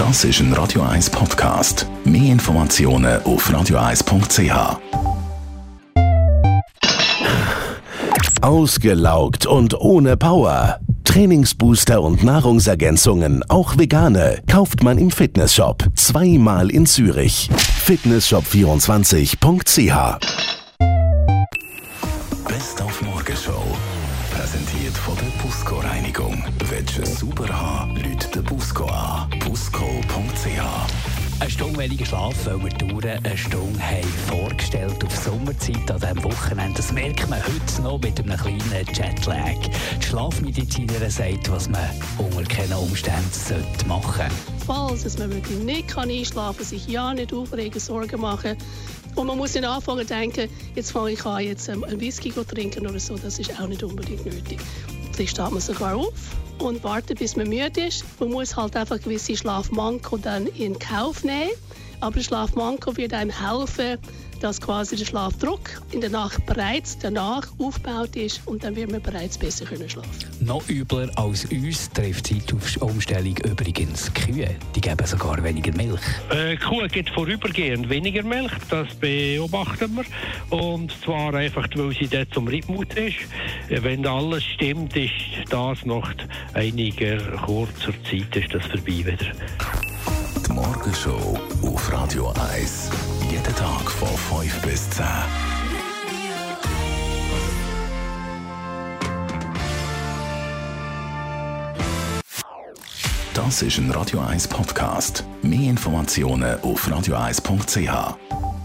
Das ist ein Radio 1 Podcast. Mehr Informationen auf radio1.ch. Ausgelaugt und ohne Power. Trainingsbooster und Nahrungsergänzungen, auch vegane, kauft man im Fitnessshop. Zweimal in Zürich. Fitnessshop24.ch Best auf Morgenshow. Präsentiert von der Busco Reinigung. Willst du super haben, Leute den Busco an. Busco.ch eine Stunde weniger Schlaf, weil wir Touren eine Stunde haben vorgestellt auf Sommerzeit an diesem Wochenende. Das merkt man heute noch mit einem kleinen Jetlag. Die Schlafmedizinerin sagt, was man unter keinen Umständen sollte machen sollte. Falls man wirklich nicht einschlafen kann, sich ja nicht aufregen, Sorgen machen. Und man muss dann anfangen zu denken, jetzt fange ich an, jetzt ähm, ein Whisky zu trinken oder so. Das ist auch nicht unbedingt nötig. Dann steht man sogar auf und warten, bis man müde ist. Man muss halt einfach gewisse Schlafmanko dann in Kauf nehmen. Aber der Schlafmanko wird einem helfen, dass quasi der Schlafdruck in der Nacht bereits danach aufgebaut ist und dann wird man bereits besser können schlafen. Noch übler als uns trifft die Umstellung übrigens Kühe. Die geben sogar weniger Milch. Äh, Kuh gibt vorübergehend weniger Milch, das beobachten wir. Und zwar einfach, weil sie dort zum Rhythmus ist. Wenn alles stimmt, ist das nach einiger kurzer Zeit ist das vorbei wieder. Die Morgenshow Tag von 5 bis 10. Das ist ein Radio 1 Podcast. Mehr Informationen auf radio1.ch.